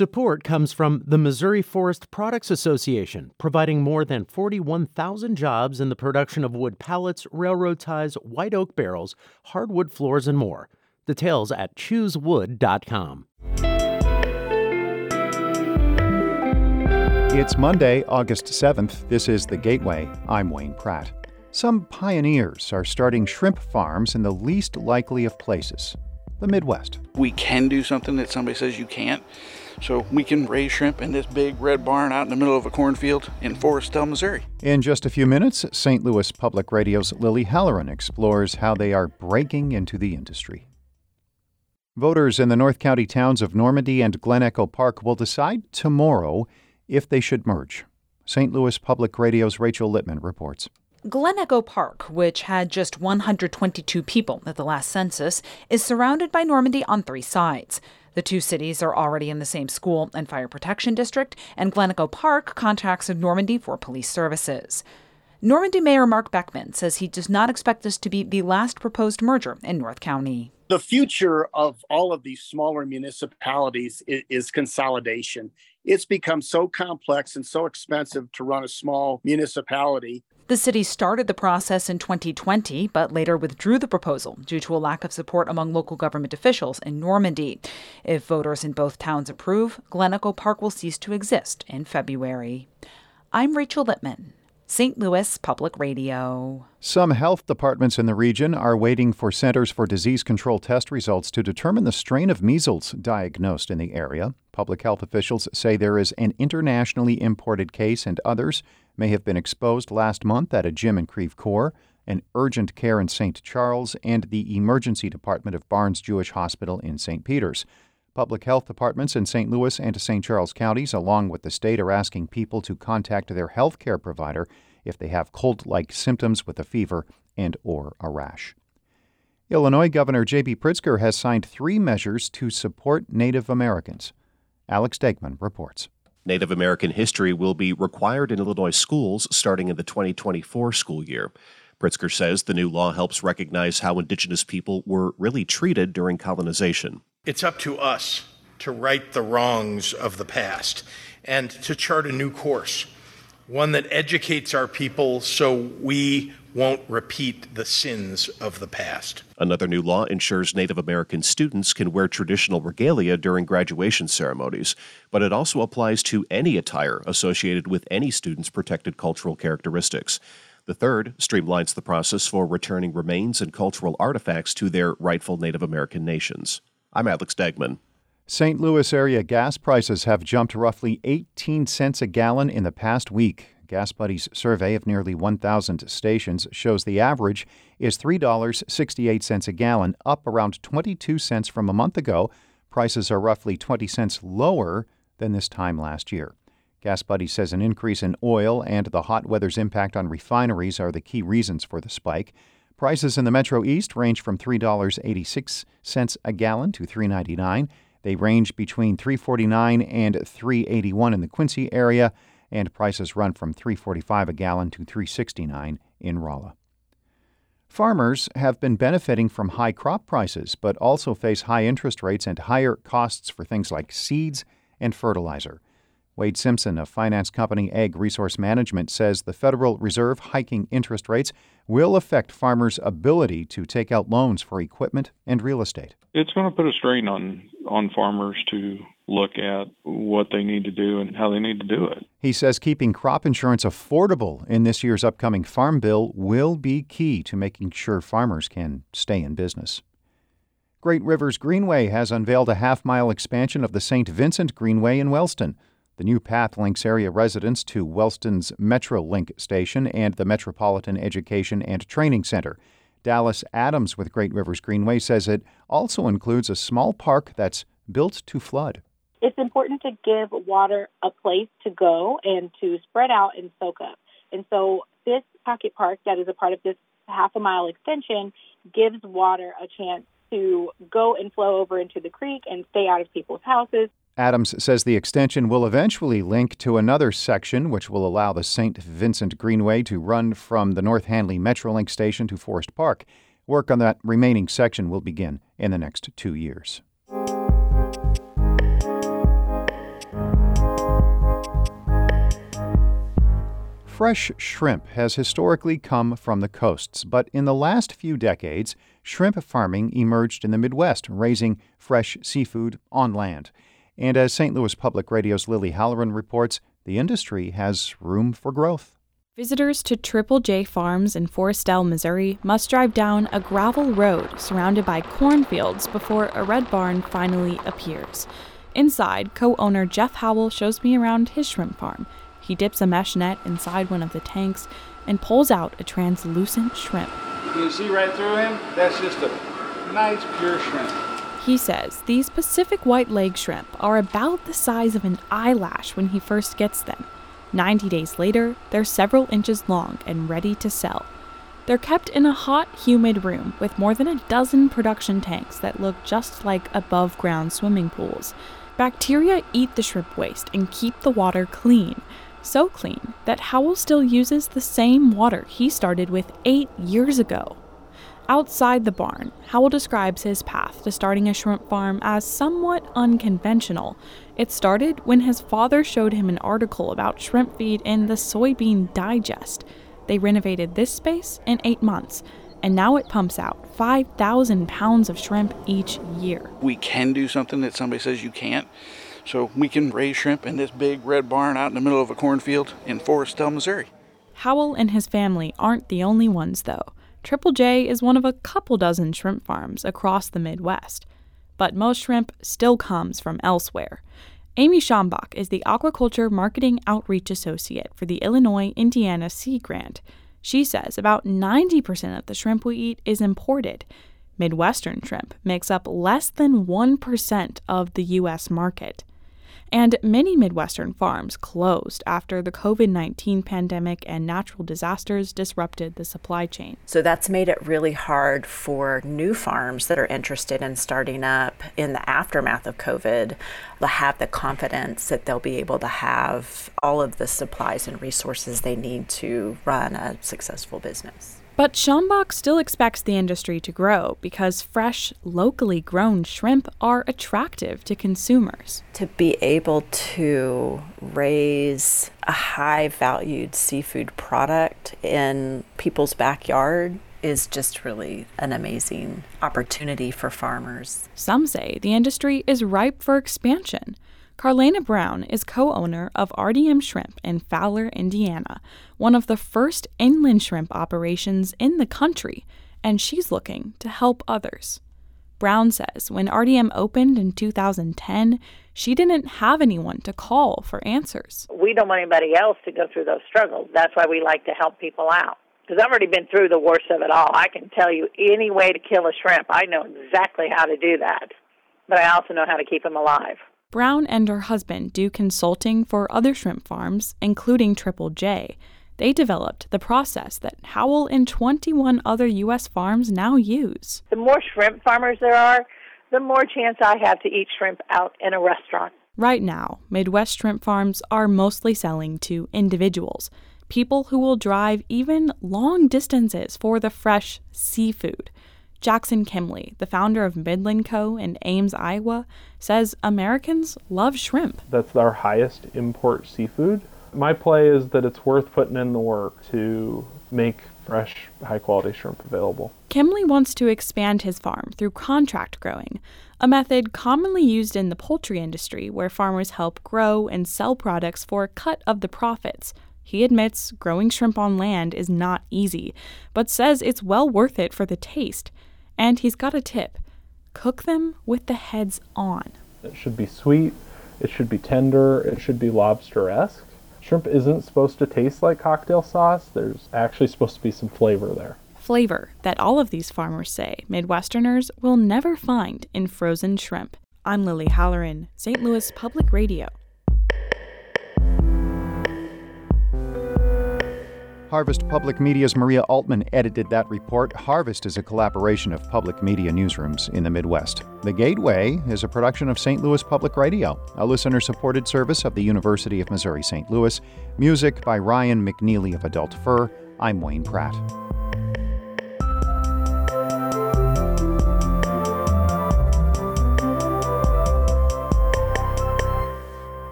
Support comes from the Missouri Forest Products Association, providing more than 41,000 jobs in the production of wood pallets, railroad ties, white oak barrels, hardwood floors, and more. Details at choosewood.com. It's Monday, August 7th. This is The Gateway. I'm Wayne Pratt. Some pioneers are starting shrimp farms in the least likely of places the Midwest. We can do something that somebody says you can't. So we can raise shrimp in this big red barn out in the middle of a cornfield in Foristell, Missouri. In just a few minutes, St. Louis Public Radio's Lily Halloran explores how they are breaking into the industry. Voters in the North County towns of Normandy and Glen Echo Park will decide tomorrow if they should merge. St. Louis Public Radio's Rachel Lippmann reports. Glen Echo Park, which had just 122 people at the last census, is surrounded by Normandy on three sides. The two cities are already in the same school and fire protection district, and Glen Echo Park contracts with Normandy for police services. Normandy Mayor Mark Beckman says he does not expect this to be the last proposed merger in North County. The future of all of these smaller municipalities is, is, consolidation. It's become so complex and so expensive to run a small municipality the city started the process in 2020, but later withdrew the proposal due to a lack of support among local government officials in Normandy. If voters in both towns approve, Glen Echo Park will cease to exist in February. I'm Rachel Lippmann. St. Louis Public Radio. Some health departments in the region are waiting for Centers for Disease Control test results to determine the strain of measles diagnosed in the area. Public health officials say there is an internationally imported case, and others may have been exposed last month at a gym in Creve Coeur, an urgent care in St. Charles, and the emergency department of Barnes Jewish Hospital in St. Peters. Public health departments in St. Louis and St. Charles counties, along with the state, are asking people to contact their health care provider if they have cold-like symptoms with a fever and or a rash. Illinois Governor J.B. Pritzker has signed three measures to support Native Americans. Alex Degman reports. Native American history will be required in Illinois schools starting in the 2024 school year. Pritzker says the new law helps recognize how Indigenous people were really treated during colonization. It's up to us to right the wrongs of the past and to chart a new course, one that educates our people so we won't repeat the sins of the past. Another new law ensures Native American students can wear traditional regalia during graduation ceremonies, but it also applies to any attire associated with any student's protected cultural characteristics. The third streamlines the process for returning remains and cultural artifacts to their rightful Native American nations. I'm Alex Degman. St. Louis area gas prices have jumped roughly 18 cents a gallon in the past week. Gas Buddy's survey of nearly 1,000 stations shows the average is $3.68 a gallon, up around 22 cents from a month ago. Prices are roughly 20 cents lower than this time last year. Gas Buddy says an increase in oil and the hot weather's impact on refineries are the key reasons for the spike. Prices in the Metro East range from $3.86 a gallon to $3.99. They range between $3.49 and $3.81 in the Quincy area, and prices run from $3.45 a gallon to $3.69 in Rolla. Farmers have been benefiting from high crop prices, but also face high interest rates and higher costs for things like seeds and fertilizer. Wade Simpson of finance company Ag Resource Management says the Federal Reserve hiking interest rates will affect farmers' ability to take out loans for equipment and real estate. It's going to put a strain on on farmers to look at what they need to do and how they need to do it. He says keeping crop insurance affordable in this year's upcoming farm bill will be key to making sure farmers can stay in business. Great Rivers Greenway has unveiled a half mile expansion of the St. Vincent Greenway in Wellston. The new path links area residents to Wellston's Metrolink station and the Metropolitan Education and Training Center. Dallas Adams with Great Rivers Greenway says it also includes a small park that's built to flood. It's important to give water a place to go and to spread out and soak up. And so this pocket park that is a part of this half a mile extension gives water a chance to go and flow over into the creek and stay out of people's houses. Adams says the extension will eventually link to another section, which will allow the St. Vincent Greenway to run from the North Hanley Metrolink station to Forest Park. Work on that remaining section will begin in the next two years. Fresh shrimp has historically come from the coasts, but in the last few decades, shrimp farming emerged in the Midwest, raising fresh seafood on land. And as St. Louis Public Radio's Lily Halloran reports, the industry has room for growth. Visitors to Triple J Farms in Foristell, Missouri must drive down a gravel road surrounded by cornfields before a red barn finally appears. Inside, co owner Jeff Howell shows me around his shrimp farm. He dips a mesh net inside one of the tanks and pulls out a translucent shrimp. You can see right through him? That's just a nice, pure shrimp. He says these Pacific white leg shrimp are about the size of an eyelash when he first gets them. 90 days later, they're several inches long and ready to sell. They're kept in a hot, humid room with more than a dozen production tanks that look just like above ground swimming pools. Bacteria eat the shrimp waste and keep the water clean. So clean that Howell still uses the same water he started with eight years ago. Outside the barn, Howell describes his path to starting a shrimp farm as somewhat unconventional. It started when his father showed him an article about shrimp feed in the Soybean Digest. They renovated this space in eight months, and now it pumps out 5,000 pounds of shrimp each year. We can do something that somebody says you can't. So we can raise shrimp in this big red barn out in the middle of a cornfield in Foristell, Missouri. Howell and his family aren't the only ones, though. Triple J is one of a couple dozen shrimp farms across the Midwest. But most shrimp still comes from elsewhere. Amy Schambach is the Aquaculture Marketing Outreach Associate for the Illinois Indiana Sea Grant. She says about 90% of the shrimp we eat is imported. Midwestern shrimp makes up less than 1% of the U.S. market. And many Midwestern farms closed after the COVID 19 pandemic and natural disasters disrupted the supply chain. So that's made it really hard for new farms that are interested in starting up in the aftermath of COVID to have the confidence that they'll be able to have all of the supplies and resources they need to run a successful business. But Schombach still expects the industry to grow because fresh, locally grown shrimp are attractive to consumers. To be able to raise a high valued seafood product in people's backyard is just really an amazing opportunity for farmers. Some say the industry is ripe for expansion. Karlanea Brown is co owner of RDM Shrimp in Fowler, Indiana, one of the first inland shrimp operations in the country, and she's looking to help others. Brown says when RDM opened in 2010, she didn't have anyone to call for answers. We don't want anybody else to go through those struggles. That's why we like to help people out. Because I've already been through the worst of it all. I can tell you any way to kill a shrimp. I know exactly how to do that. But I also know how to keep them alive. Brown and her husband do consulting for other shrimp farms, including Triple J. They developed the process that Howell and 21 other U.S. farms now use. The more shrimp farmers there are, the more chance I have to eat shrimp out in a restaurant. Right now, Midwest shrimp farms are mostly selling to individuals, people who will drive even long distances for the fresh seafood. Jackson Kimley, the founder of Midland Co. in Ames, Iowa, says Americans love shrimp. That's our highest import seafood. My play is that it's worth putting in the work to make fresh, high quality shrimp available. Kimley wants to expand his farm through contract growing, a method commonly used in the poultry industry where farmers help grow and sell products for a cut of the profits. He admits growing shrimp on land is not easy, but says it's well worth it for the taste. And he's got a tip cook them with the heads on. It should be sweet, it should be tender, it should be lobster esque. Shrimp isn't supposed to taste like cocktail sauce, there's actually supposed to be some flavor there. Flavor that all of these farmers say Midwesterners will never find in frozen shrimp. I'm Lily Halloran, St. Louis Public Radio. Harvest Public Media's Maria Altman edited that report. Harvest is a collaboration of public media newsrooms in the Midwest. The Gateway is a production of St. Louis Public Radio, a listener supported service of the University of Missouri St. Louis. Music by Ryan McNeely of Adult Fur. I'm Wayne Pratt.